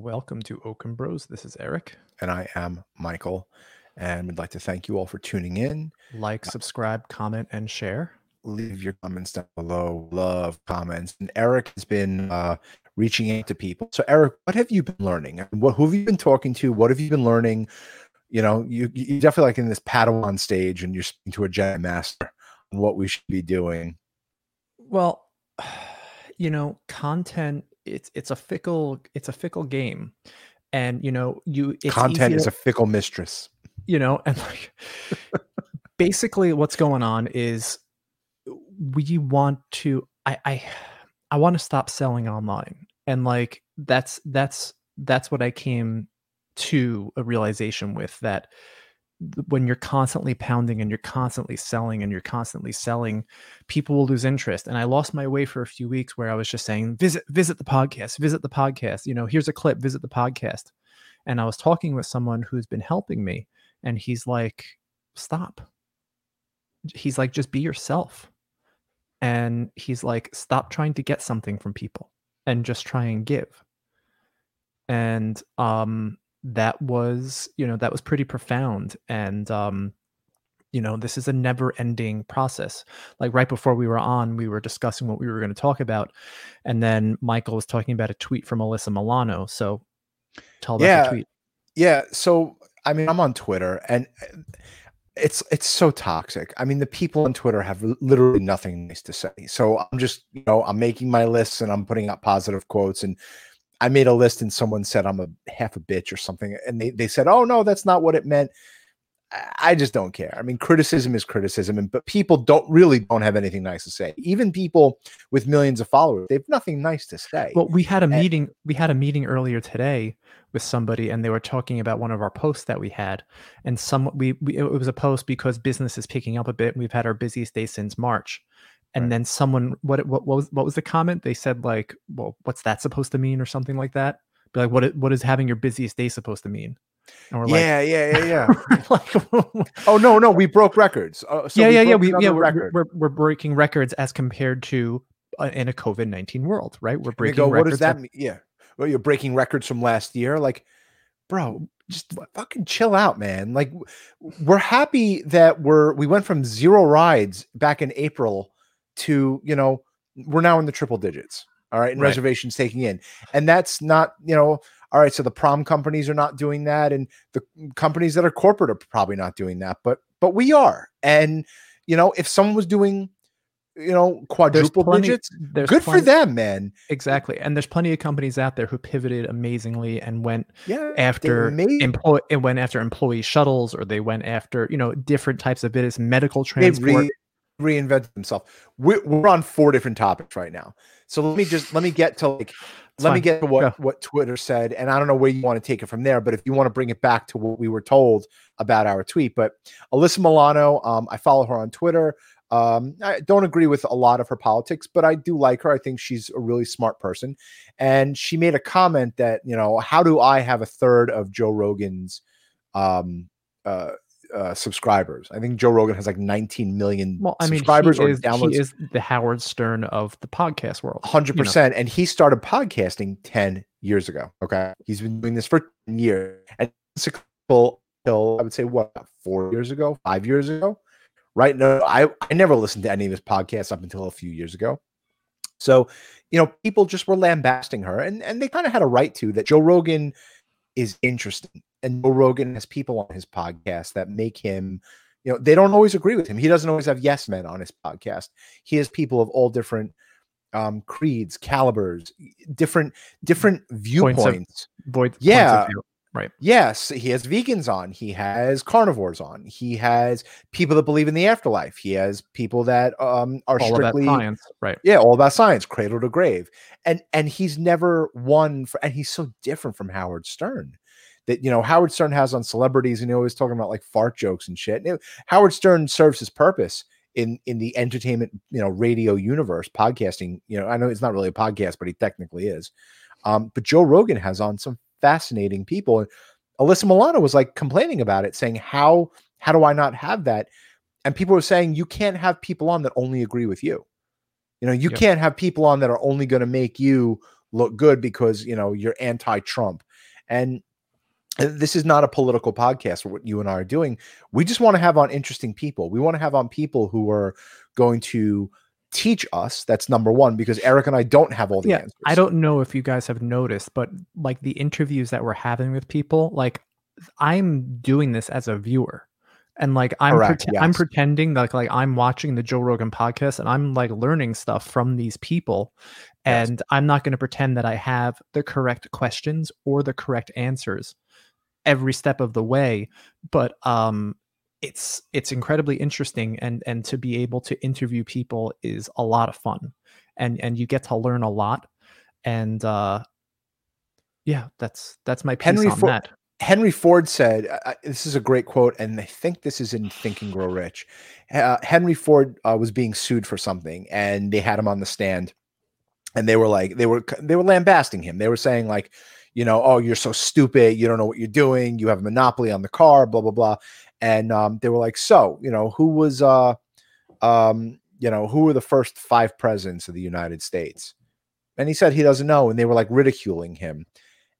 Welcome to Oaken Bros. This is Eric. And I am Michael. And we'd like to thank you all for tuning in. Like, subscribe, comment, and share. Leave your comments down below. Love comments. And Eric has been uh, reaching out to people. So, Eric, what have you been learning? What, who have you been talking to? What have you been learning? You know, you, you definitely like in this Padawan stage and you're speaking to a Jedi Master on what we should be doing. Well, you know, content it's it's a fickle it's a fickle game. And you know you content is a fickle mistress. You know and like basically what's going on is we want to i i i want to stop selling online. And like that's that's that's what i came to a realization with that when you're constantly pounding and you're constantly selling and you're constantly selling people will lose interest. And i lost my way for a few weeks where i was just saying visit visit the podcast visit the podcast you know here's a clip visit the podcast. And i was talking with someone who's been helping me and he's like stop. He's like just be yourself. And he's like stop trying to get something from people and just try and give. And um that was you know that was pretty profound and um you know this is a never ending process. Like right before we were on we were discussing what we were going to talk about and then michael was talking about a tweet from alyssa milano so tell yeah, the tweet. yeah so i mean i'm on twitter and uh, it's it's so toxic. I mean the people on twitter have literally nothing nice to say so i'm just you know i'm making my lists and i'm putting out positive quotes and I made a list and someone said I'm a half a bitch or something. And they, they said, oh, no, that's not what it meant. I just don't care. I mean, criticism is criticism, and but people don't really don't have anything nice to say. Even people with millions of followers, they have nothing nice to say. Well, we had a and, meeting. We had a meeting earlier today with somebody, and they were talking about one of our posts that we had, and some we, we it was a post because business is picking up a bit. We've had our busiest day since March, and right. then someone what, what what was what was the comment they said like well what's that supposed to mean or something like that be like what what is having your busiest day supposed to mean and we're yeah, like, yeah, yeah, yeah, like, oh no, no, we broke records. Uh, so yeah, yeah, yeah. We yeah, we're, we're, we're breaking records as compared to uh, in a COVID nineteen world, right? We're breaking. Go, what does that mean? Yeah, well, you're breaking records from last year. Like, bro, just fucking chill out, man. Like, we're happy that we're we went from zero rides back in April to you know we're now in the triple digits all right and right. reservations taking in. And that's not you know all right so the prom companies are not doing that and the companies that are corporate are probably not doing that but but we are. And you know if someone was doing you know quadruple there's plenty, digits there's good plenty, for them man. Exactly and there's plenty of companies out there who pivoted amazingly and went yeah, after employee and went after employee shuttles or they went after you know different types of business medical transport re- reinvented himself. We're, we're on four different topics right now. So let me just let me get to like it's let fine. me get to what what Twitter said, and I don't know where you want to take it from there. But if you want to bring it back to what we were told about our tweet, but Alyssa Milano, um, I follow her on Twitter. Um, I don't agree with a lot of her politics, but I do like her. I think she's a really smart person, and she made a comment that you know, how do I have a third of Joe Rogan's um uh uh, subscribers. I think Joe Rogan has like 19 million well, I mean, subscribers or is, downloads. He is the Howard Stern of the podcast world. 100%. You know? And he started podcasting 10 years ago. Okay. He's been doing this for 10 years. And couple till I would say what four years ago, five years ago. Right. No, I, I never listened to any of his podcasts up until a few years ago. So, you know, people just were lambasting her and, and they kind of had a right to that Joe Rogan is interesting and Joe Rogan has people on his podcast that make him, you know, they don't always agree with him. He doesn't always have yes men on his podcast. He has people of all different um creeds, calibers, different different viewpoints. Points of, yeah. Points right. Yes, he has vegans on. He has carnivores on. He has people that believe in the afterlife. He has people that um are all strictly science, right? Yeah, all about science, cradle to grave. And and he's never won for and he's so different from Howard Stern that you know Howard Stern has on celebrities, and he always talking about like fart jokes and shit. And Howard Stern serves his purpose in in the entertainment, you know, radio universe, podcasting. You know, I know it's not really a podcast, but he technically is. Um, but Joe Rogan has on some fascinating people. And Alyssa Milano was like complaining about it, saying, "How how do I not have that?" And people were saying, "You can't have people on that only agree with you. You know, you yep. can't have people on that are only going to make you look good because you know you're anti-Trump." And Uh, this is not a political podcast what you and I are doing. We just want to have on interesting people. We want to have on people who are going to teach us. That's number one, because Eric and I don't have all the yeah, answers. I don't know if you guys have noticed, but like the interviews that we're having with people, like I'm doing this as a viewer. And like I'm Correct, prete- I'm pretending like like I'm watching the Joe Rogan podcast and I'm like learning stuff from these people. Yes. And I'm not going to pretend that I have the correct questions or the correct answers every step of the way. But um it's it's incredibly interesting and and to be able to interview people is a lot of fun and and you get to learn a lot and uh yeah that's that's my piece Henry on Ford- that Henry Ford said, uh, this is a great quote, and I think this is in Think and Grow Rich. Uh, Henry Ford uh, was being sued for something, and they had him on the stand, and they were like, they were they were lambasting him. They were saying like, you know, oh, you're so stupid, you don't know what you're doing, you have a monopoly on the car, blah blah blah, and um, they were like, so, you know, who was, uh, um, you know, who were the first five presidents of the United States? And he said he doesn't know, and they were like ridiculing him.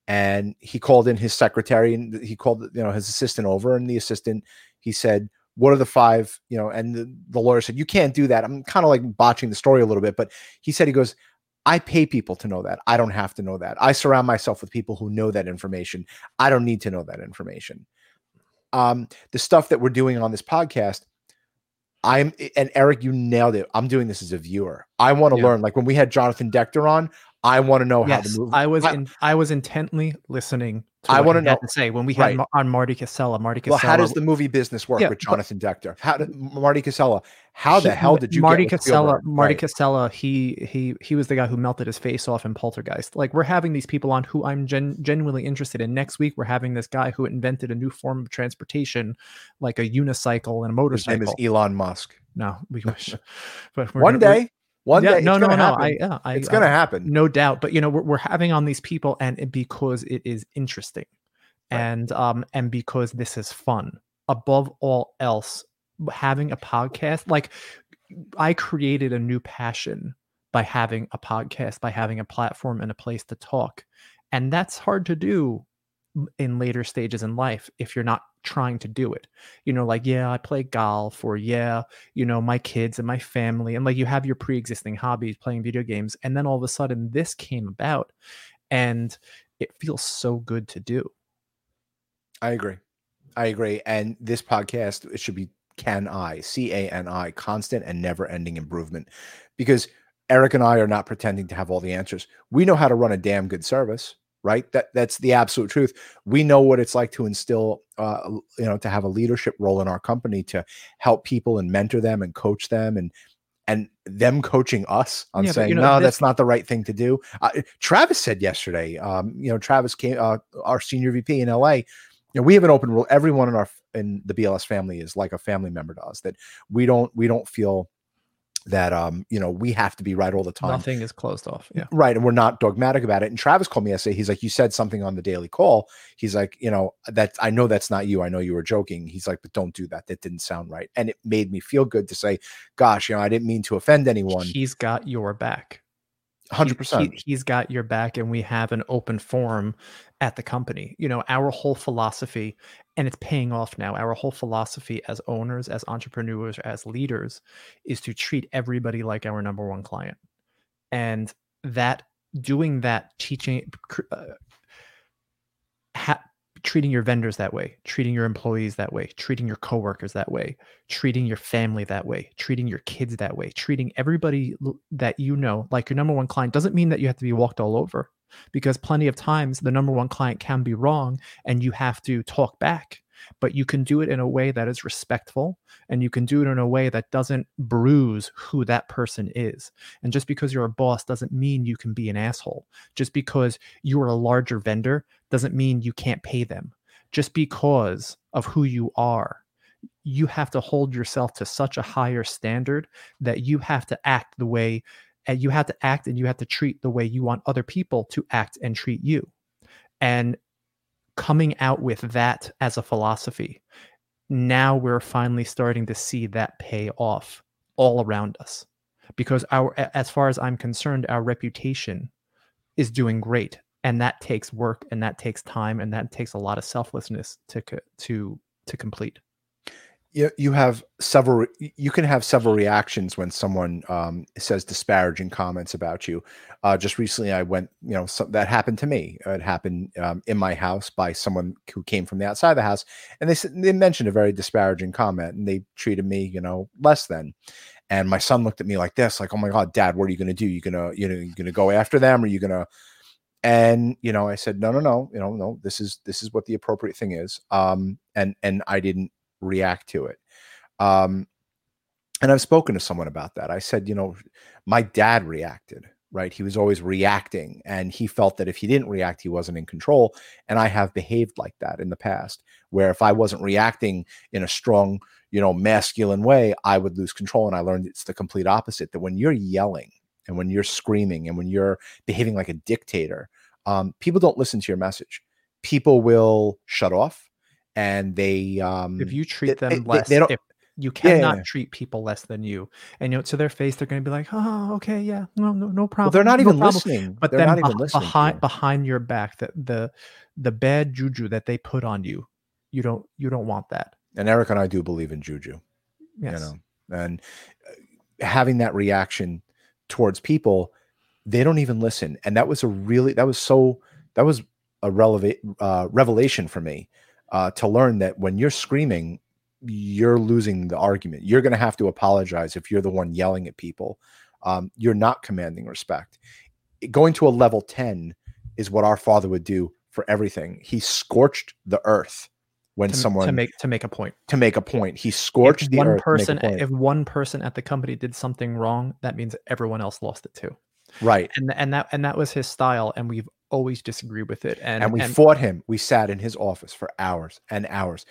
And he called in his secretary and he called you know his assistant over and the assistant he said what are the five you know and the, the lawyer said you can't do that. I'm kind of like botching the story a little bit but he said he goes i pay people to know that. I don't have to know that. I surround myself with people who know that information. I don't need to know that information. Um the stuff that we're doing on this podcast i'm and eric you nailed it. I'm doing this as a viewer. I want to Yeah. learn. Like when we had jonathan dechter on i want to know how yes the movie i was I- in i was intently listening to I know- to say when we had right. On marty casella marty Well, how does the movie business work Yeah, with but- Jonathan Dechter? How did Marty Casella? How the He- hell did you Marty get Casella? Marty Right. Casella, he he he was the guy who melted his face off in Poltergeist. Like we're having these people on who I'm gen- genuinely interested in. Next week we're having this guy who invented a new form of transportation, like a unicycle and a His name motorcycle. is Elon Musk. no, we wish, but One gonna- day, one yeah, day, no, no, no. happen. I, yeah, I, it's gonna happen. no doubt but you know we're, we're having on these people and it, because it is interesting Right. and um and because this is fun above all else having a podcast like i created a new passion by having a podcast by having a platform and a place to talk and that's hard to do in later stages in life if you're not trying to do it you know like yeah i play golf or yeah you know my kids and my family and like you have your pre-existing hobbies playing video games and then all of a sudden this came about and it feels so good to do I agree. I agree. And this podcast, it should be Can I, C A N I, constant and never ending improvement. Because Eric and I are not pretending to have all the answers. We know how to run a damn good service, right? That that's the absolute truth. We know what it's like to instill uh, you know, to have a leadership role in our company to help people and mentor them and coach them and and them coaching us on Yeah, saying you know, no that's not the right thing to do uh, travis said yesterday um, you know travis came uh, our senior vp in la you know we have an open rule everyone in our in the bls family is like a family member to us that we don't we don't feel that um you know we have to be right all the time. Nothing is closed off yeah. Right and we're not dogmatic about it. And travis called me yesterday. He's like you said something on the daily call. He's like you know that i know that's not you. I know you were joking. He's like but don't do that. That didn't sound right. And it made me feel good to say gosh you know i didn't mean to offend anyone. He's got your back He- 100% he, he's got your back and we have an open forum at the company. You know our whole philosophy and it's paying off now our whole philosophy as owners as entrepreneurs as leaders is to treat everybody like our number one client. And that doing that teaching uh, treating your vendors that way treating your employees that way treating your coworkers that way treating your family that way treating your kids that way treating everybody that you know like your number one client doesn't mean that you have to be walked all over because plenty of times the number one client can be wrong and you have to talk back but you can do it in a way that is respectful and you can do it in a way that doesn't bruise who that person is. And just because you're a boss doesn't mean you can be an asshole. Just because you're a larger vendor doesn't mean you can't pay them. Just because of who you are you have to hold yourself to such a higher standard that you have to act the way and you have to act and you have to treat the way you want other people to act and treat you. And coming out with that as a philosophy. Now we're finally starting to see that pay off all around us because our as far as i'm concerned our reputation is doing great and that takes work and that takes time and that takes a lot of selflessness to to to complete you, you have several you can have several reactions when someone um, says disparaging comments about you. Uh, just recently i went you know so, that happened to me. It happened um, in my house by someone who came from the outside of the house and they they mentioned a very disparaging comment and they treated me you know less than. And my son looked at me like this like oh my god dad what are you going to do? You're gonna you know you're gonna go after them or you gonna and you know i said no no no you know no this is this is what the appropriate thing is. Um and and i didn't react to it. Um, and I've spoken to someone about that. I said, you know, my dad reacted, right? He was always reacting, and he felt that if he didn't react, he wasn't in control. And I have behaved like that in the past, where if I wasn't reacting in a strong, you know, masculine way, I would lose control. And I learned it's the complete opposite that when you're yelling and when you're screaming and when you're behaving like a dictator, um, people don't listen to your message. People will shut off and they um if you treat them they, less they, don't, if you cannot yeah, treat people less than you and you know to their face they're going to be like oh okay yeah no no no problem well, they're not no even problem. listening but they're then not even listening behind behind your back that the the bad juju that they put on you you don't you don't want that and eric and i do believe in juju yes. you know and uh, having that reaction towards people they don't even listen and that was a really that was so that was a relevant uh, revelation for me uh, to learn that when you're screaming, you're losing the argument. You're going to have to apologize if you're the one yelling at people. Um, you're not commanding respect. Going to a level 10 is what our father would do for everything. He scorched the earth when to, someone to make to make a point. To make a point. He scorched if the one earth. person if one person at the company did something wrong, that means everyone else lost it too. Right. And and that and that was his style and we've always disagree with it. And and we and, fought him. We sat in his office for hours and hours.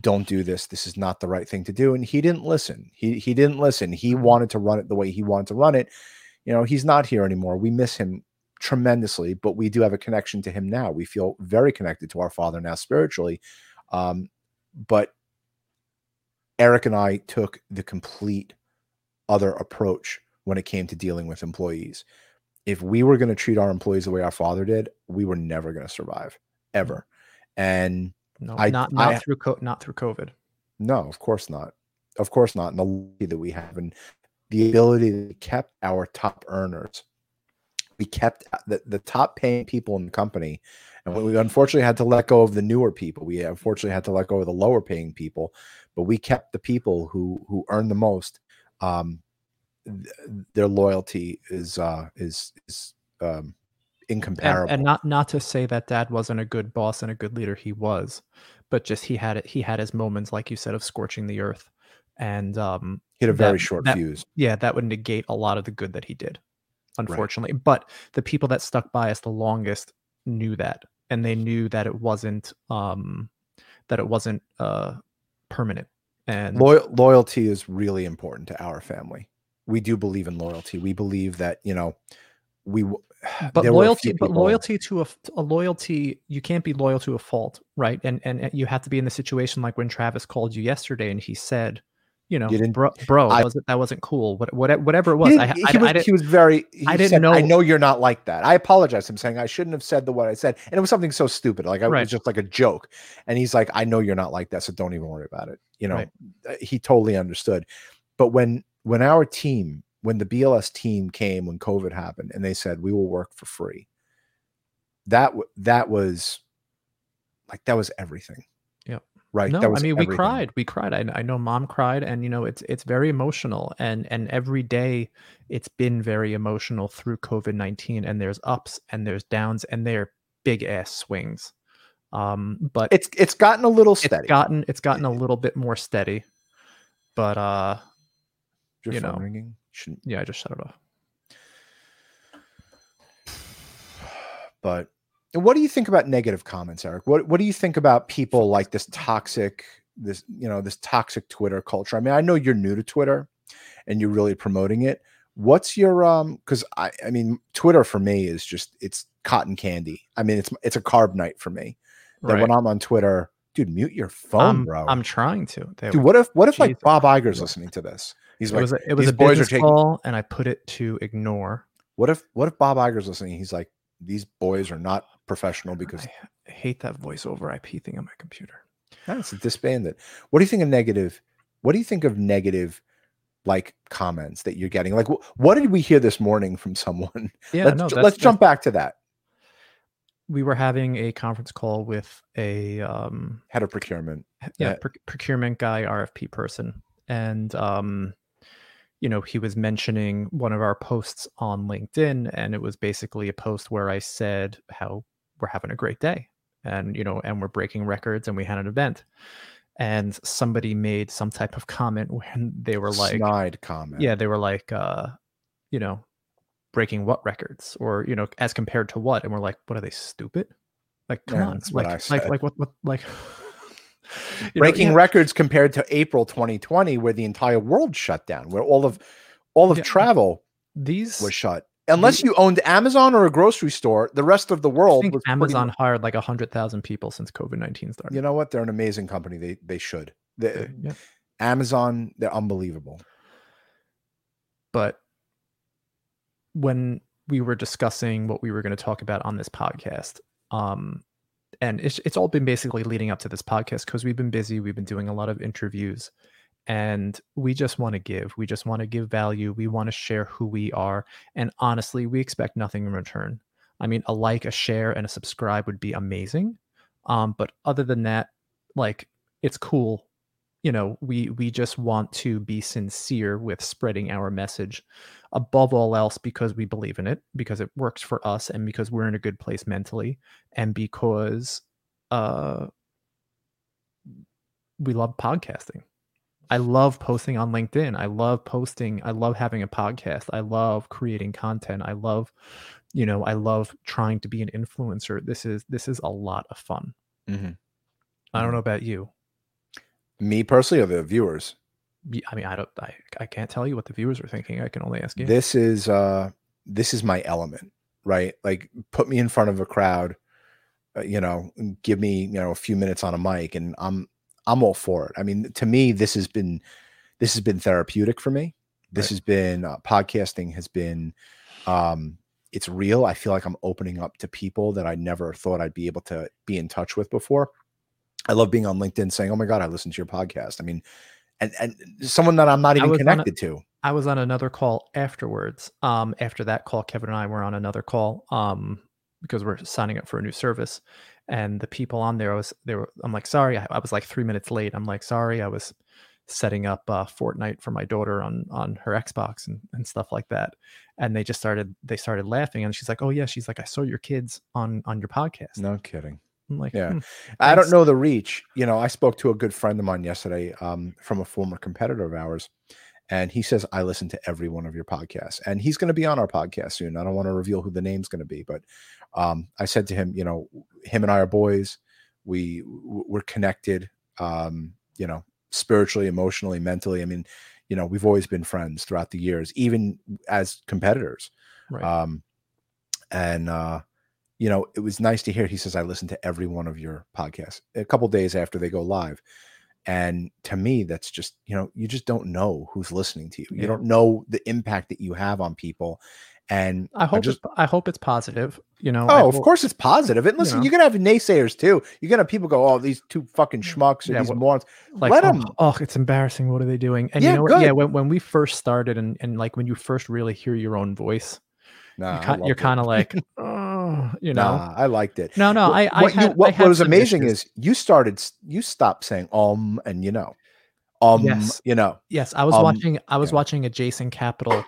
Don't do this. This is not the right thing to do. And he didn't listen. He he didn't listen. He mm-hmm. wanted to run it the way he wanted to run it. You know, he's not here anymore. We miss him tremendously, but we do have a connection to him now. We feel very connected to our father now spiritually. Um, but Eric and I took the complete other approach when it came to dealing with employees. If we were going to treat our employees the way our father did, we were never going to survive ever. And no, I, not not I, through co- not through COVID. No, of course not. Of course not. And the lucky that we have and the ability that kept our top earners. We kept uh, the, the top paying people in the company. And we unfortunately had to let go of the newer people. We unfortunately had to let go of the lower paying people, but we kept the people who who earned the most. Um, their loyalty is uh is is um incomparable. And, and, not not to say that dad wasn't a good boss and a good leader, he was, but just he had it. He had his moments, like you said, of scorching the earth, and um, he had a very that, short that, fuse. Yeah, that would negate a lot of the good that he did, unfortunately. Right. But the people that stuck by us the longest knew that, and they knew that it wasn't um that it wasn't uh permanent. And Loy- loyalty is really important to our family we do believe in loyalty. We believe that you know we. But loyalty, but loyalty to a, a loyalty, you can't be loyal to a fault, right? And and you have to be in the situation like when Travis called you yesterday and he said, you know, you bro, bro I, was it, that wasn't cool. What, whatever it was, I, he, I, was, I he was very. He I didn't said, know. I know you're not like that. I apologize. I'm saying I shouldn't have said the what I said, and it was something so stupid. Like I right. was just like a joke. And he's like, I know you're not like that, so don't even worry about it. You know, right. Uh, he totally understood. But when when our team when the BLS team came when COVID happened and they said we will work for free. That that was like that was everything. Yeah. Right. No, I mean everything. we cried. We cried. I, I know mom cried and you know it's it's very emotional and and every day it's been very emotional through COVID-19 and there's ups and there's downs and they're big ass swings. Um but it's it's gotten a little steady. It's gotten it's gotten a little bit more steady. But uh Your you know, ringing? Shouldn't, yeah, I just shut it off. But what do you think about negative comments, Eric? What What do you think about people like this toxic, this you know, this toxic Twitter culture? I mean, I know you're new to Twitter, and you're really promoting it. What's your um? Because I, I mean, Twitter for me is just it's cotton candy. I mean, it's it's a carb night for me. That right. when I'm on Twitter, dude, mute your phone, bro. I'm trying to. They dude, what if what if Jesus. like Bob Iger's listening to this? He's it like, was a, it was a business taking... call, and I put it to ignore. What if what if Bob Iger's listening? He's like, these boys are not professional because I hate that voice over IP thing on my computer. that's disbanded. What do you think of negative? What do you think of negative like comments that you're getting? Like, what did we hear this morning from someone? Yeah, let's no, that's- let's that's- jump back to that. We were having a conference call with a um, Head of procurement. yeah Uh, proc- procurement guy rfp person and um you know he was mentioning one of our posts on linkedin and it was basically a post where i said how we're having a great day and you know and we're breaking records and we had an event. And somebody made some type of comment when they were like snide comment. yeah they were like uh you know breaking what records? or you know as compared to what? and we're like what are they stupid? Like come Yeah, on like like like what what like you know, breaking yeah, records compared to April 2020, where the entire world shut down, where all of all of Yeah. travel these was shut. Unless you owned Amazon or a grocery store, the rest of the world pretty Amazon mu- hired like a hundred thousand people since COVID nineteen started. You know what? They're an amazing company. They they should. The, yeah. Amazon, they're unbelievable. But when we were discussing what we were going to talk about on this podcast, um, and it's it's all been basically leading up to this podcast because we've been busy. We've been doing a lot of interviews, and we just want to give. We just want to give value. We want to share who we are, and honestly, we expect nothing in return. I mean, a like, a share, and a subscribe would be amazing. Um, but other than that, like it's cool you know we we just want to be sincere with spreading our message above all else because we believe in it because it works for us and because we're in a good place mentally and because uh we love podcasting. I love posting on linkedin. I love posting i love having a podcast. I love creating content. I love you know i love trying to be an influencer. This is this is a lot of fun. Mhm. i don't Mhm. know about you Me personally, or the viewers. I mean, I don't, I, I can't tell you what the viewers are thinking. I can only ask you. This is uh this is my element, right? Like put me in front of a crowd, uh, you know, give me, you know, a few minutes on a mic and I'm I'm all for it. I mean, to me this has been this has been therapeutic for me. This Right. has been uh, podcasting has been um it's real. I feel like I'm opening up to people that I never thought I'd be able to be in touch with before. I love being on LinkedIn saying, "Oh my god, I listened to your podcast." I mean, and and someone that I'm not even on a- connected to. I was on another call afterwards. Um, after that call, Kevin and I were on another call. Um, because we're signing up for a new service, and the people on there, I was they were. I'm like, sorry, I, I was like three minutes late. I'm like, sorry, I was setting up uh, Fortnite for my daughter on on her Xbox and and stuff like that. And they just started they started laughing, and she's like, oh yeah, she's like, I saw your kids on on your podcast. No kidding. I'm like, Yeah. "Hmm, I don't know the reach. You know, I spoke to a good friend of mine yesterday um, from a former competitor of ours, and he says, I listen to every one of your podcasts. And he's going to be on our podcast soon. I don't want to reveal who the name's going to be, but um, I said to him, you know, him and I are boys. We we're connected, um, you know, spiritually, emotionally, mentally. I mean, you know, we've always been friends throughout the years, even as competitors. right. Um, and uh, you know, it was nice to hear. He says, "I listen to every one of your podcasts a couple days after they go live." And to me, that's just you know, you just don't know who's listening to you. You don't know the impact that you have on people. And I hope just it's, I hope it's positive. You know. I oh, of course it's positive. And listen, know. you're gonna have naysayers too. You're gonna have people go, "Oh, these two fucking mm, schmucks or Yeah, these morons." like Let oh, 'em- oh it's embarrassing what are they doing and Yeah, you know what yeah when, when we first started and, and like when you first really hear your own voice Nah, you're, you're kind of like oh you know Nah, I liked it. no no What- i i what, had, you, what, had what was amazing issues. is you started you stopped saying um and you know um Yes. you know yes i was um, watching i was yeah. watching a jason capital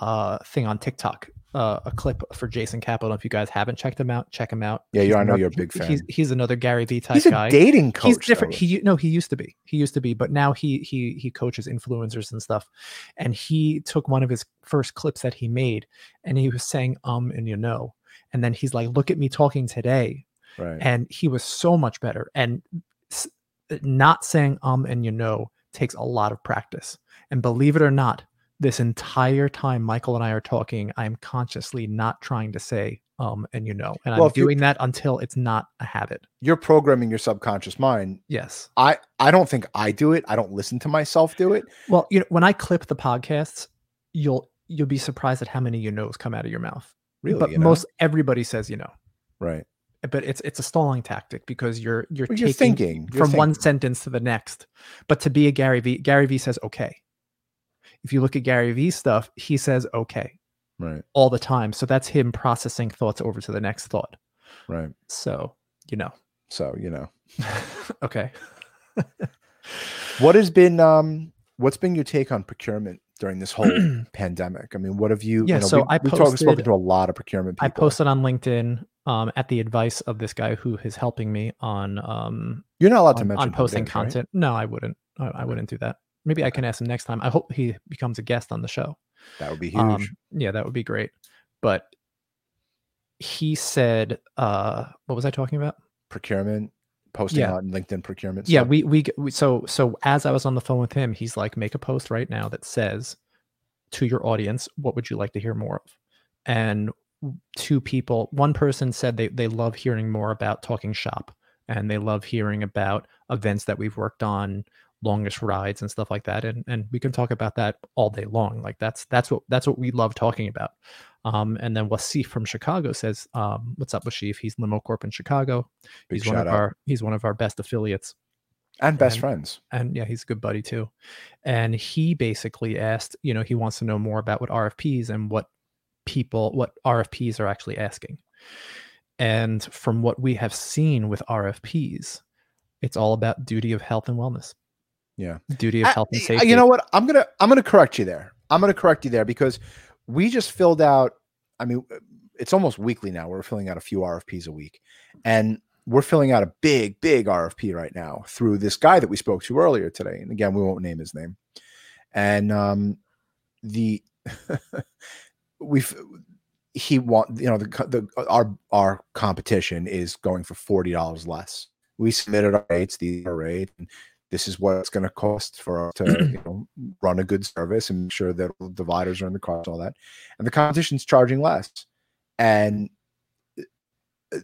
uh thing on tiktok uh, a clip for jason capital if you guys haven't checked him out check him out Yeah, He's you- I know another- you're a big fan. he's another gary vee type he's a guy dating coach he's different. though. He no, he used to be. He used to be, but now he he he coaches influencers and stuff. And he took one of his first clips that he made, and he was saying um and you know, and then he's like, "Look at me talking today," right and he was so much better. And not saying um and you know takes a lot of practice. And believe it or not, this entire time Michael and I are talking, I'm consciously not trying to say um and you know, and Well, I'm doing that until it's not a habit. you're programming your subconscious mind Yes. i i don't think i do it i don't listen to myself do it Well, you know, when I clip the podcasts, you'll you'll be surprised at how many you knows come out of your mouth. Really, but you know? most everybody says you know. right. But it's it's a stalling tactic because you're you're Well, taking you're thinking you're from one sentence to the next. But to be a Gary Vee, Gary Vee says okay. If you look at Gary Vee's stuff, he says okay Right. all the time. So that's him processing thoughts over to the next thought. Right. So you know, So you know, okay. what has been um, what's been your take on procurement during this whole pandemic? I mean, what have you? Yeah, you know, so we, I we've we've spoken posted- to a lot of procurement people. I posted on LinkedIn um, at the advice of this guy who is helping me on um, You're not allowed to on, mention on posting right? content. No, I wouldn't. I, I wouldn't do that. Maybe I can ask him next time. I hope he becomes a guest on the show. That would be huge. Um, yeah, that would be great. But he said, uh, what was I talking about? procurement, posting yeah. on LinkedIn procurement. Yeah, we, we we so so as I was on the phone with him, he's like, make a post right now that says to your audience, what would you like to hear more of? And two people, one person said they they love hearing more about talking shop and they love hearing about events that we've worked on, longest rides and stuff like that. And and we can talk about that all day long. Like that's that's what that's what we love talking about. Um, and then Wasif from Chicago says, um, "What's up, Wasif? He's Limo Corp in Chicago. Big he's one of out. our he's one of our best affiliates and best and- friends. and yeah, he's a good buddy too. And he basically asked, you know, he wants to know more about what RFPs and what people, what RFPs are actually asking. And from what we have seen with RFPs, it's all about duty of health and wellness. Yeah. Duty of I- health and safety. You know what? I'm gonna I'm gonna correct you there. I'm gonna correct you there because we just filled out. I mean, it's almost weekly now. We're filling out a few RFPs a week, and we're filling out a big, big RFP right now through this guy that we spoke to earlier today. And again, we won't name his name. And um, the we've he want you know the, the our our competition is going for forty dollars less. We submitted our rates, these are rates, and this is what it's going to cost for us to you know run a good service and make sure that all the dividers are in the cost, all that. And the competition's charging less, and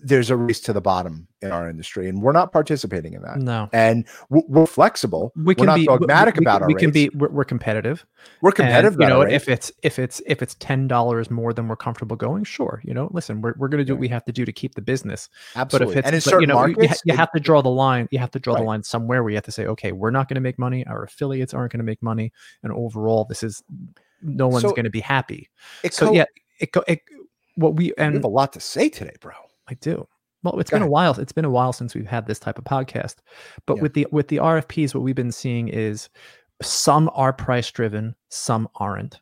there's a race to the bottom in our industry, and we're not participating in that. no. And we're, we're flexible. We We can are not be dogmatic we, we, about can- our we can be we're, we're competitive. We're And, competitive. you know, if it's if it's if it's ten dollars more than we're comfortable going, sure. You know, listen, we're, we're gonna do Yeah. what we have to do to keep the business. absolutely, But if it's and in but, certain you know, you- markets, you, it- have to draw the line. You have to draw the line somewhere where you have to say, okay, we're not going to make money. Our affiliates aren't going to make money, and overall, this is no one's So, going to be happy. So co- yeah, it, go- it what we we and have a lot to say today, bro. I do. Well, it's Go been a while. It's been a while since we've had this type of podcast. But Yeah. with the with the RFPs, what we've been seeing is some are price driven, some aren't.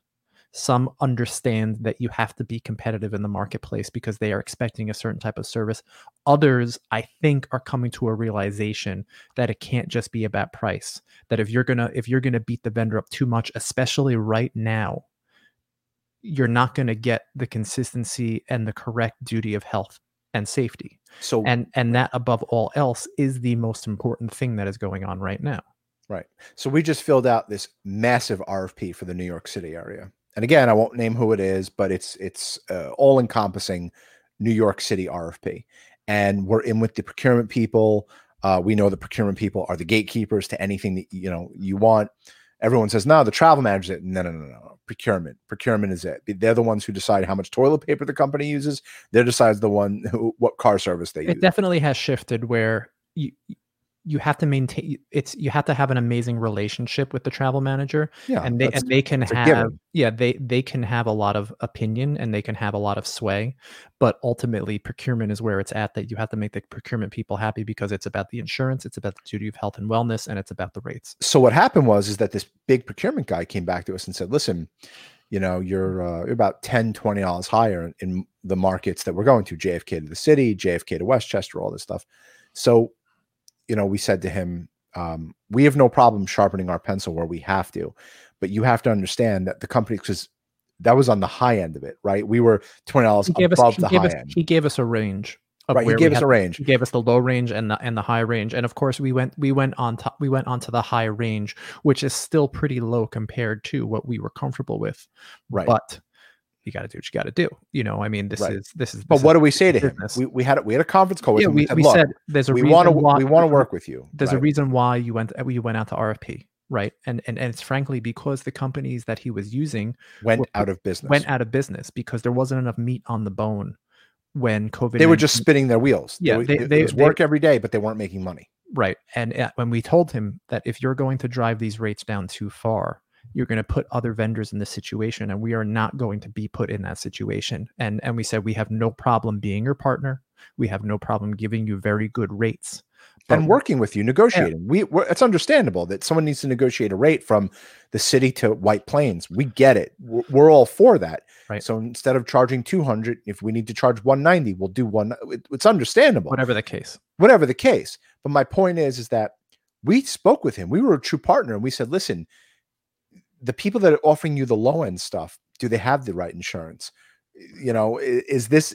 Some understand that you have to be competitive in the marketplace because they are expecting a certain type of service. Others, I think, are coming to a realization that it can't just be about price. That if you're gonna if you're gonna beat the vendor up too much, especially right now, you're not gonna get the consistency and the correct duty of health and safety So and and that above all else is the most important thing that is going on right now Right. So we just filled out this massive RFP for the New York City area. And again, I won't name who it is, but it's it's uh, all encompassing New York City RFP. And we're in with the procurement people. Uh, we know the procurement people are the gatekeepers to anything that you know you want. Everyone says, no, the travel manager. it." No, no, no, no. Procurement. Procurement is it. They're the ones who decide how much toilet paper the company uses. They decides the one who, what car service they it use. definitely has shifted where you you have to maintain it's you have to have an amazing relationship with the travel manager yeah, and they and they can have given. yeah they they can have a lot of opinion and they can have a lot of sway but ultimately procurement is where it's at that you have to make the procurement people happy because it's about the insurance it's about the duty of health and wellness and it's about the rates so what happened was is that this big procurement guy came back to us and said listen you know you're, uh, you're about 10 20 dollars higher in the markets that we're going to jfk to the city jfk to westchester all this stuff so you know we said to him um, we have no problem sharpening our pencil where we have to but you have to understand that the company because that was on the high end of it right? We were 20 dollars he gave us the high us, end. he gave us a range of right he gave us had a range. he gave us the low range and the and the high range and of course we went we went on top we went onto the high range which is still pretty low compared to what we were comfortable with. Right. But you got to do what you got to do you know i mean this Right. is this is but this what is do we say to him we, we had a, we had a conference call with yeah him we, said, we "Look, said there's a we want to we want to work with you there's a reason why you went you went out to rfp right? And and and it's frankly because the companies that he was using Went Well, out of business. went out of business because there wasn't enough meat on the bone when COVID. they were just spinning their wheels. Yeah, They- they- it they- was they- work every day, but they weren't making money. right. And uh, when we told him that if you're going to drive these rates down too far, you're going to put other vendors in this situation, and we are not going to be put in that situation. And and we said we have no problem being your partner. We have no problem giving you very good rates. and working with you, negotiating. We we're, it's understandable that someone needs to negotiate a rate from the city to White Plains. We get it. We're, we're all for that. Right. So instead of charging 200, if we need to charge 190, we'll do one. it- it's understandable, whatever the case. whatever the case. But my point is, is that we spoke with him. We were a true partner, and we said, listen, the people that are offering you the low end stuff, do they have the right insurance? You know, is this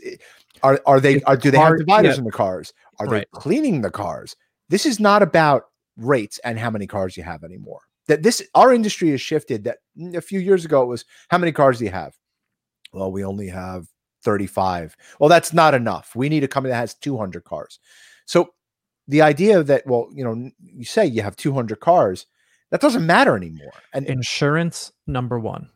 are are they are do they have dividers yeah. in the cars? Are Right. they cleaning the cars? This is not about rates and how many cars you have anymore. That this our industry has shifted. That mm, a few years ago it was how many cars do you have? Well, we only have 35. Well, that's not enough. We need a company that has 200 cars. So the idea that well, you know, you say you have 200 cars, that doesn't matter anymore. And Insurance number one,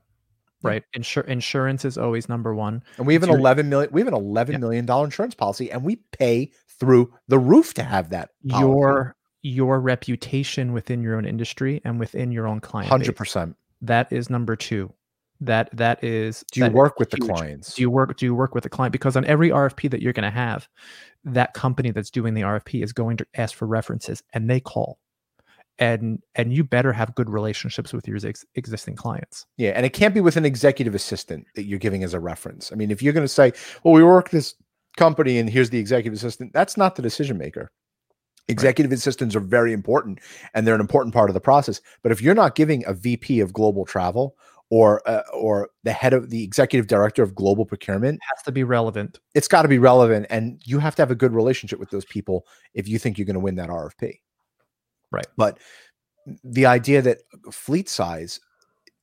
right? Insur- insurance is always number one. and we have an it's your- 11 million we have an 11 Yeah. million dollar insurance policy and we pay through the roof to have that policy. Your your reputation within your own industry and within your own client. 100%. That is number two. That that is. Do you that work with the clients? Do you work? Do you work with the client? Because on every RFP that you're going to have, that company that's doing the RFP is going to ask for references, and they call, and and you better have good relationships with your ex- existing clients. Yeah, and it can't be with an executive assistant that you're giving as a reference. I mean, if you're going to say, "Well, we work this company, and here's the executive assistant," that's not the decision maker. Executive assistants are very important, and they're an important part of the process. But if you're not giving a VP of global travel or uh, or the head of the executive director of global procurement, It has to be relevant. it's got to be relevant, and you have to have a good relationship with those people if you think you're going to win that RFP. Right. But the idea that fleet size,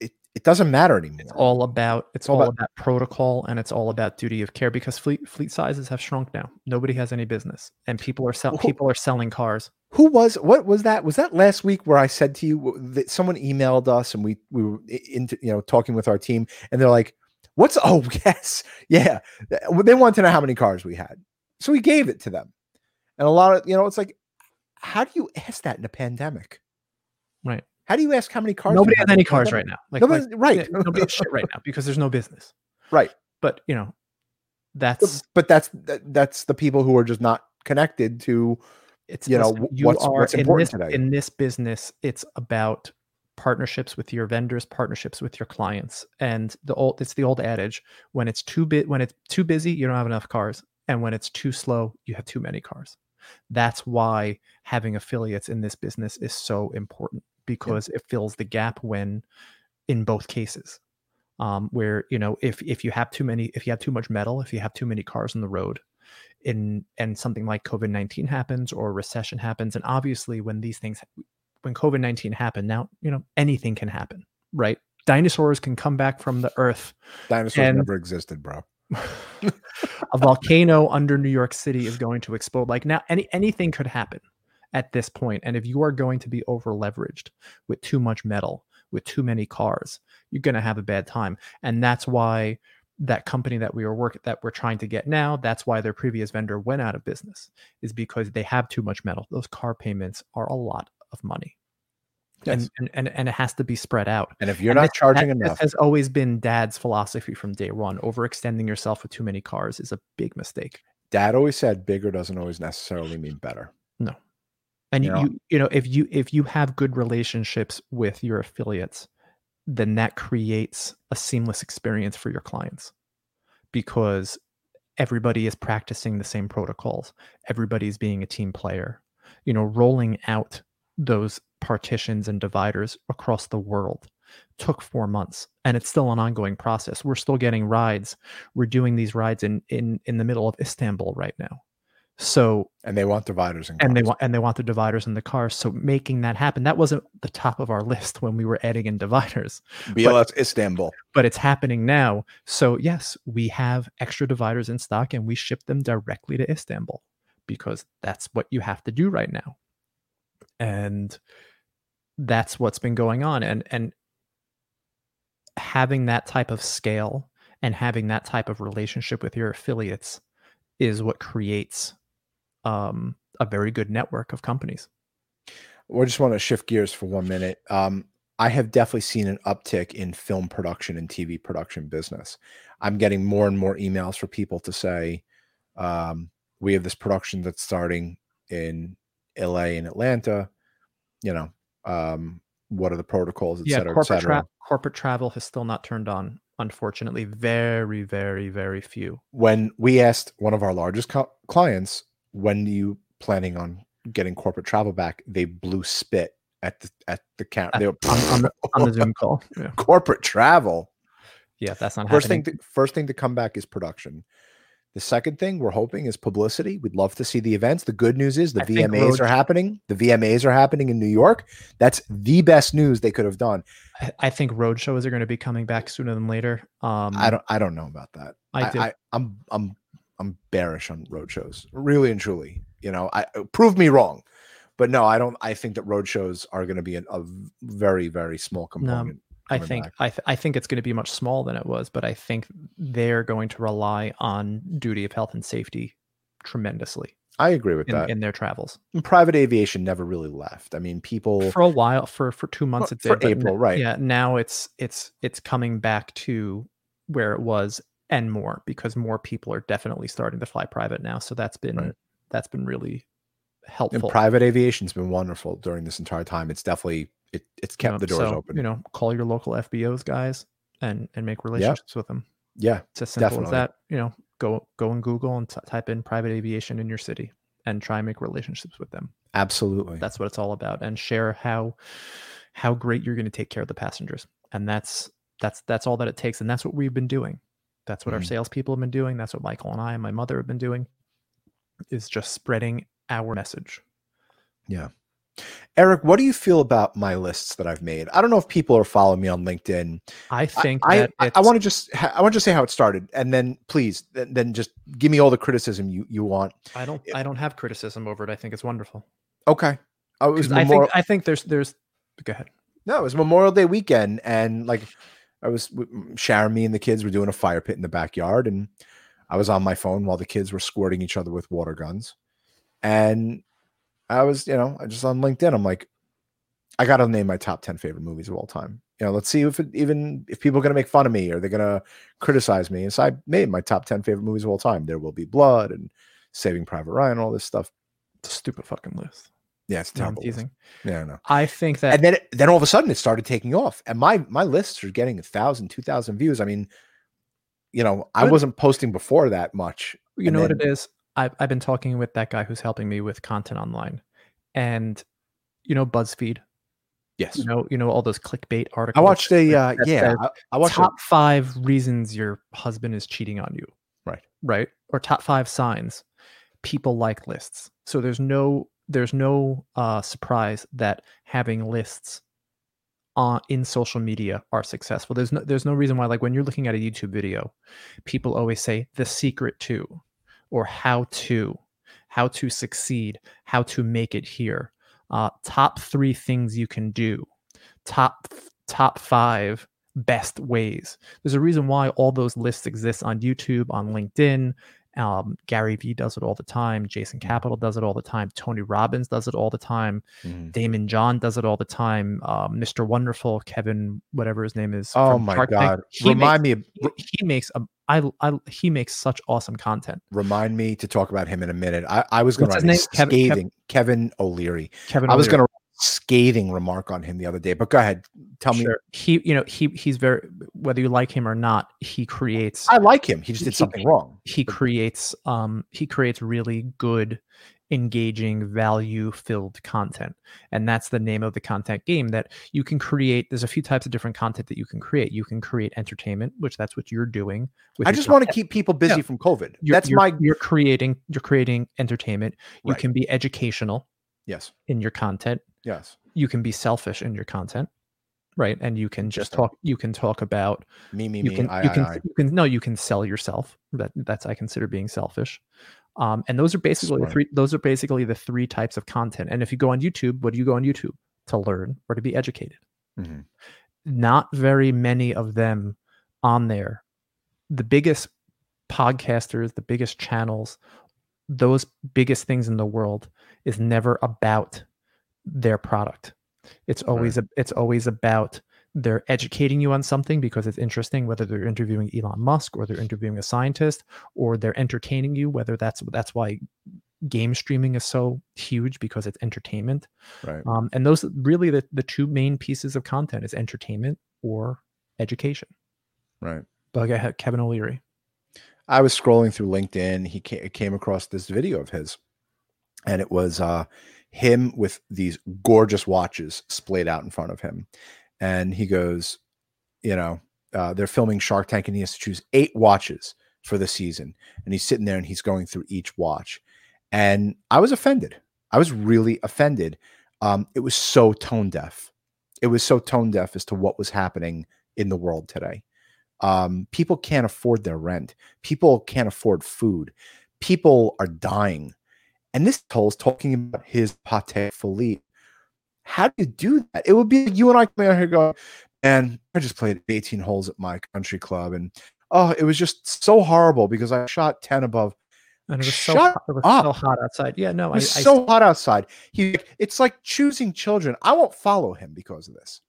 it, it doesn't matter anymore. It's all about it's all all about- about, protocol and it's all about duty of care because fleet fleet sizes have shrunk now. Nobody has any business, and people are selling people are selling cars. Who was what was that? Was that last week where I said to you that someone emailed us and we we were into you know talking with our team and they're like, "What's oh yes yeah." They want to know how many cars we had, so we gave it to them, and a lot of you know it's like, how do you ask that in a pandemic? Right. How do you ask how many cars? Nobody has any cars pandemic? right now. Like, Nobody, like, right, yeah, nobody has shit right now because there's no business. right. But you know, that's but that's that, that's the people who are just not connected to it's you know, listen, wh- what's- what's in important this, today. in this business it's about partnerships with your vendors partnerships with your clients and the old it's the old adage when it's too bit when it's too busy you don't have enough cars and when it's too slow you have too many cars that's why having affiliates in this business is so important because it fills the gap when in both cases um, where you know if if you have too many if you have too much metal if you have too many cars on the road in and something like covid-19 happens or recession happens and obviously when these things when covid-19 happened now you know anything can happen right dinosaurs can come back from the earth dinosaurs And- never existed, bro. a volcano under new york city is going to explode. Like now any anything could happen at this point. and if you are going to be over leveraged with too much metal with too many cars you're going to have a bad time. And that's why that company that we were working that we're trying to get now that's why their previous vendor went out of business is because they have too much metal. Those car payments are a lot of money Yes. and, and and and it has to be spread out And if you're and not this- charging that- this enough, has always been dad's philosophy from day one overextending yourself with too many cars is a big mistake dad always said bigger doesn't always necessarily mean better. No. And you, know? you you know if you if you have good relationships with your affiliates then that creates a seamless experience for your clients because everybody is practicing the same protocols everybody's being a team player you know rolling out those partitions and dividers across the world took 4 months and it's still an ongoing process we're still getting rides we're doing these rides in in in the middle of Istanbul right now so And they want dividers and and they want and they want the dividers in the cars. So making that happen, that wasn't the top of our list when we were adding in dividers, BLS Istanbul. but it's happening now. So yes, we have extra dividers in stock and we ship them directly to Istanbul because that's what you have to do right now. And that's what's been going on and and having that type of scale and having that type of relationship with your affiliates is what creates um, a very good network of companies. We just want to shift gears for one minute. Um, I have definitely seen an uptick in film production and TV production business. I'm getting more and more emails for people to say, um, we have this production that's starting in LA and Atlanta. You know, um, what are the protocols, et yeah, cetera, et corporate, cetera. tra- corporate travel has still not turned on. Unfortunately, very, very, very few. when we asked one of our largest co- clients, when are you planning on getting corporate travel back? They blew spit at the at the count. They were, on, on, the, on the Zoom call. Yeah, corporate travel. yeah that's not First happening. thing, to, first thing to come back is production. The second thing we're hoping is publicity. We'd love to see the events. The good news is the I VMAs are happening. The VMAs are happening in New York. That's the best news they could have done. I, I think road shows are going to be coming back sooner than later. Um, I don't. I don't know about that. I do. I, am I'm I'm bearish on road shows, really and truly. You know, I uh, prove me wrong, but no, I don't. I think that road shows are going to be an, a very very small component. I think back. I, th- I think it's going to be much smaller than it was, but I think they're going to rely on duty of health and safety tremendously I agree with in, that. in their travels. And private aviation never really left. I mean, people. For a while, for for two months, it did. for but n- April, right. Yeah, now it's it's it's coming back to where it was and more because more people are definitely starting to fly private now. So that's been Right. that's been really and helpful. private aviation's been wonderful during this entire time. It's definitely it, it's you kept know, the doors so, open. You know, call your local FBOs guys and and make relationships with them. yeah, It's as simple Definitely. as that. You know, go go and Google and t- type in private aviation in your city and try and make relationships with them. absolutely. That's what it's all about. And share how how great you're going to take care of the passengers. And that's that's that's all that it takes. And that's what we've been doing. That's what our Mhm. salespeople have been doing. That's what Michael and I and my mother have been doing. Is just spreading our message. Eric, what do you feel about my lists that I've made? I don't know if people are following me on LinkedIn. I I- think I, that I, I want to just I want to say how it started, and then please, then, then just give me all the criticism you you want. I don't I don't have criticism over it. I think it's wonderful. Okay. Oh, it was 'Cause I think I think there's there's go ahead. no, it was Memorial Day weekend, and like I was Sharon, me and the kids were doing a fire pit in the backyard, and I was on my phone while the kids were squirting each other with water guns, and I was, you know, I just on LinkedIn, I'm like, I got to name my top ten favorite movies of all time. You know, let's see if it, even if people are gonna make fun of me or they're gonna criticize me. And so I made my top ten favorite movies of all time. There will be blood and Saving Private Ryan, all this stuff. It's a stupid fucking list. Yeah, it's No, terrible. teasing. Yeah, I know. I think that and then it- then all of a sudden it started taking off and my my lists are getting a thousand two thousand views i mean you know i wasn't posting before that much you know what it is I've, I've been talking with that guy who's helping me with content online and you know buzzfeed? Yes. You know you know all those clickbait articles i watched a uh, yeah I, I watched a, top five reasons your husband is cheating on you. Right. right? Or top five signs people like lists. So there's no there's no uh, surprise that having lists on in social media are successful. There's no there's no reason why like when you're looking at a youtube video people always say the secret to or how to how to succeed how to make it here. Uh, top three things you can do. Top top five best ways. There's a reason why all those lists exist on youtube on linkedin um, gary vee does it all the time. Jason capital does it all the time. Tony robbins does it all the time. Mhm. Daymond John does it all the time. Um, mr wonderful kevin whatever his name is oh my Shark god. Remind makes, me he, he makes a I, I he makes such awesome content. Remind me to talk about him in a minute. I, I was going to his name? Kevin- scathing kevin o'leary. Kevin i was O'Leary. going to scathing remark on him the other day but go ahead tell me he you know he he's very whether you like him or not he creates i like him he just did He- something wrong. he creates um he creates really good engaging value filled content and that's the name of the content game that you can create there's a few types of different content that you can create. You can create entertainment which that's what you're doing i just want to keep people busy Yeah. from covid. You're- that's you're, my you're creating you're creating entertainment. You Right. can be educational yes. in your content yes you can be selfish in your content right and you can just talk you can talk about me me you me can I, you I, can I. you can no you can sell yourself that that's i consider being selfish um and those are basically the three those are basically the three types of content and if you go on youtube what do you go on youtube to learn or to be educated. Mhm. Not very many of them on there. The biggest podcasters, the biggest channels, those biggest things in the world is never about their product. It's always a, it's always about they're educating you on something because it's interesting whether they're interviewing Elon Musk or they're interviewing a scientist or they're entertaining you whether that's that's why game streaming is so huge because it's entertainment Right. um, and those really the, the two main pieces of content is entertainment or education Right. but go ahead kevin o'leary I was scrolling through LinkedIn. He came across this video of his, and it was uh, him with these gorgeous watches splayed out in front of him. And he goes, you know, uh, they're filming Shark Tank, and he has to choose eight watches for the season. And he's sitting there and he's going through each watch. And I was offended. I was really offended. Um, it was so tone deaf. It was so tone deaf as to what was happening in the world today um, people can't afford their rent people can't afford food people are dying and this is talking about his Patek Philippe. How do you do that? It would be like you and I coming out here going, and I just played 18 holes at my country club, and oh, it was just so horrible because I shot 10 above. and it was so hot, it was so hot outside yeah no It I, was I so hot outside. He, it's like choosing children. I won't follow him because of this.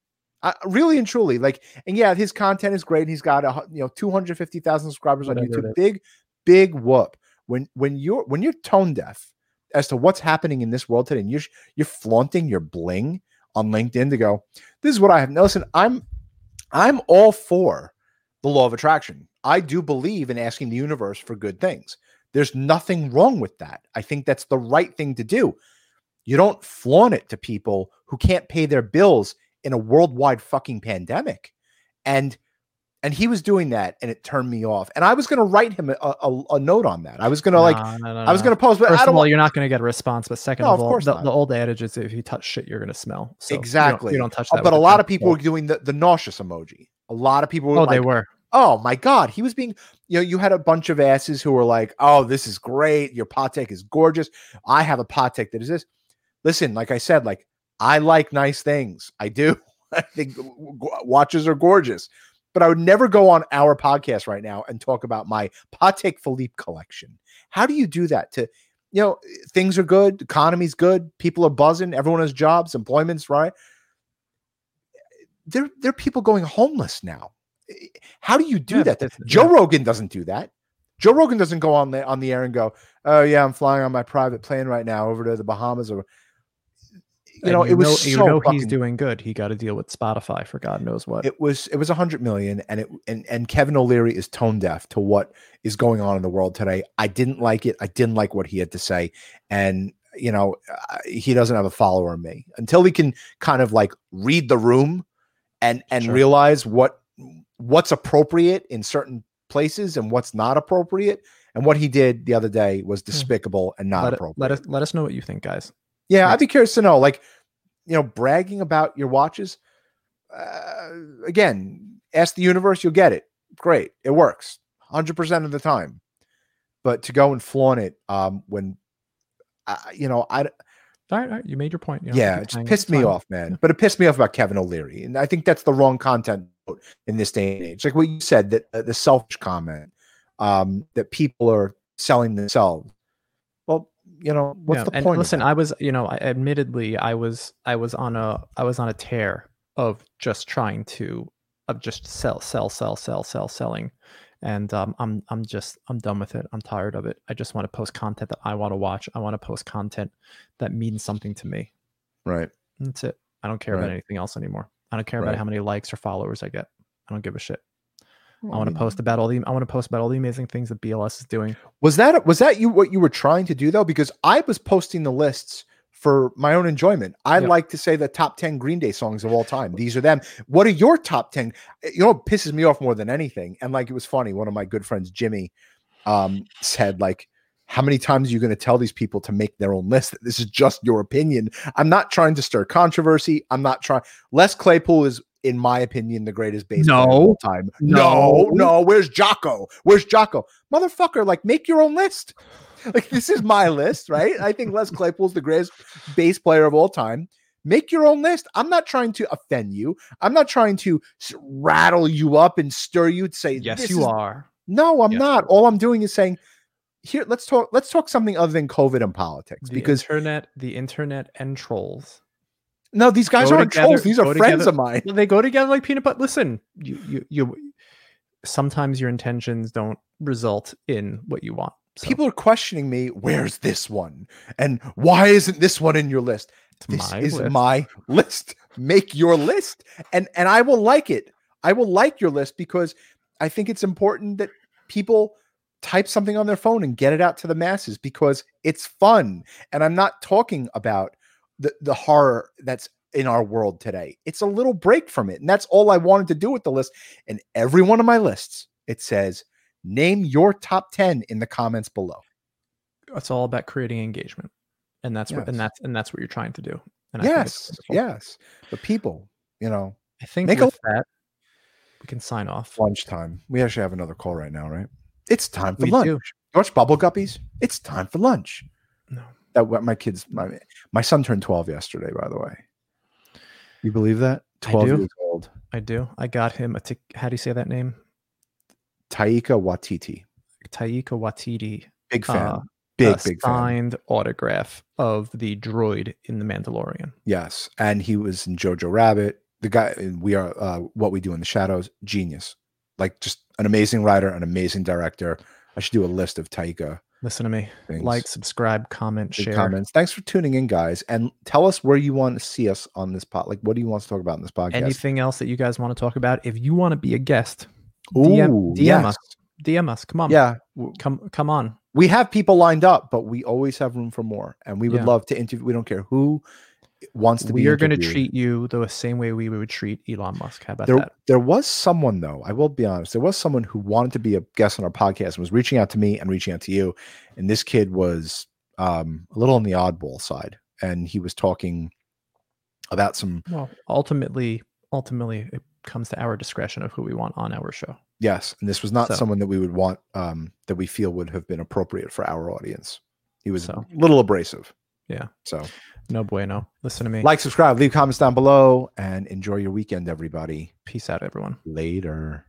I, really and truly, like, and yeah, his content is great. He's got a you know 250,000 subscribers on YouTube. Big, big whoop. When when you're when you're tone deaf as to what's happening in this world today, and you're you're flaunting your bling on LinkedIn to go, this is what I have. Now, listen, I'm I'm all for the law of attraction. I do believe in asking the universe for good things. There's nothing wrong with that. I think that's the right thing to do. You don't flaunt it to people who can't pay their bills in a worldwide fucking pandemic. And and he was doing that and it turned me off. And I was going to write him a, a, a note on that. I was going to like No, no, no, I was going to post but First of all, want you're not going to get a response. But second No, of of all, the, the old adage is if you touch shit, you're going to smell. So you don't- Exactly. You don't, touch Oh, that. but a lot of people were doing the, the nauseous emoji. A lot of people were Oh, like, they were. oh my god he was being you know you had a bunch of asses who were like oh this is great your Patek is gorgeous i have a Patek that is this listen like i said like i like nice things i do i think watches are gorgeous but i would never go on our podcast right now and talk about my Patek Philippe collection how do you do that to you know things are good economy's good people are buzzing everyone has jobs employment's right there, there are people going homeless now how do you do Yeah, that? that's- Joe yeah. Rogan doesn't do that. Joe Rogan doesn't go on the on the air and go, "Oh yeah, I'm flying on my private plane right now over to the Bahamas." Or you know, it was know, so you know he's doing good. He got to deal with Spotify for God knows what. It was it was a hundred million, and it and and Kevin O'Leary is tone deaf to what is going on in the world today. I didn't like it. I didn't like what he had to say, and you know, uh, he doesn't have a follower in me until he can kind of like read the room and and Sure. realize what what's appropriate in certain places and what's not appropriate. And what he did the other day was despicable and not let, it, appropriate. let us let us know what you think, guys. Yeah, I'd be curious to know, like, you know, bragging about your watches. Uh, again, ask the universe, you'll get it. Great, it works, hundred percent of the time. But to go and flaunt it, um, when, uh, you know, I All right, all right, you made your point. You know, yeah, it just pissed me off, man. But it pissed me off about Kevin O'Leary, and I think that's the wrong content in this day and age. Like what you said, that uh, the selfish comment, um, that people are selling themselves. You know, what's the and point? listen. I was, you know, I, admittedly, I was, I was on a, I was on a tear of just trying to, of just sell, sell, sell, sell, sell, selling, and um, I'm, I'm just, I'm done with it. I'm tired of it. I just want to post content that I want to watch. I want to post content that means something to me. right. That's it. I don't care about anything else anymore. I don't care Right. about how many likes or followers I get. I don't give a shit. Well, I want to post about all the, I want to post about all the amazing things that BLS is doing. Was that was that you what you were trying to do though? Because I was posting the lists for my own enjoyment. I Yep. like to say the top 10 Green Day songs of all time. These are them. What are your top 10? You know what pisses me off more than anything? And like it was funny, one of my good friends, Jimmy, um, said, like, how many times are you going to tell these people to make their own list? This is just your opinion. I'm not trying to stir controversy. I'm not trying. Les Claypool is, in my opinion, the greatest bass player of No. all time. No, No. no. Where's Jaco? Where's Jaco? Motherfucker, like make your own list. Like this is my list, right? I think Les Claypool's the greatest bass player of all time. Make your own list. I'm not trying to offend you. I'm not trying to rattle you up and stir you to say, Yes, "This you is are. No, I'm Yes, not. All I'm doing is saying, here, let's talk. Let's talk something other than COVID and politics. The because internet, the internet, and trolls. No, these guys aren't together- trolls. These are friends together. of mine. Well, they go together like peanut butter. Listen, you, you, you. Sometimes your intentions don't result in what you want. So People are questioning me. Where's this one? And why isn't this one in your list? This my is list. my list. Make your list, and and I will like it. I will like your list because I think it's important that people type something on their phone and get it out to the masses because it's fun. And I'm not talking about the the horror that's in our world today. It's a little break from it, and that's all I wanted to do with the list. And every one of my lists, it says, name your top ten in the comments below. It's all about creating engagement, and that's what and that's and that's what you're trying to do. And I Yes, yes. The people, you know, I think Make a- that, we can sign off. lunchtime. We actually have another call right now, right? It's time for We lunch. do. Watch Bubble Guppies. It's time for lunch. No. That what my kids, my my son turned twelve yesterday. By the way, you believe that? Twelve years old. I do. I got him a. Tic- how do you say that name? Taika Watiti, Taika Waititi. big fan, uh, big a big fan. signed autograph of the droid in the Mandalorian. Yes, and he was in Jojo Rabbit. The guy, we are uh, what we do in the shadows. Genius, like just an amazing writer, an amazing director. I should do a list of Taika Listen to me. things. Like, subscribe, comment, share. comments. Thanks for tuning in, guys, and tell us where you want to see us on this pod. Like, what do you want to talk about in this podcast? Anything else that you guys want to talk about? If you want to be a guest, DM, Ooh, DM yes. us. DM us. Come on. Yeah, Come come on. we have people lined up, but we always have room for more, and we would Yeah. love to interview. We don't care who wants to We be. are going to treat you the same way we would treat Elon Musk. How about There, that? there was someone though. I will be honest. There was someone who wanted to be a guest on our podcast and was reaching out to me and reaching out to you. And this kid was um, a little on the oddball side, and he was talking about some Well, ultimately, ultimately, it comes to our discretion of who we want on our show. Yes, and this was not So- someone that we would want um, that we feel would have been appropriate for our audience. He was So. a little abrasive. Yeah. So No bueno. Listen to me. like, subscribe, leave comments down below, and enjoy your weekend, everybody. Peace out, everyone. Later.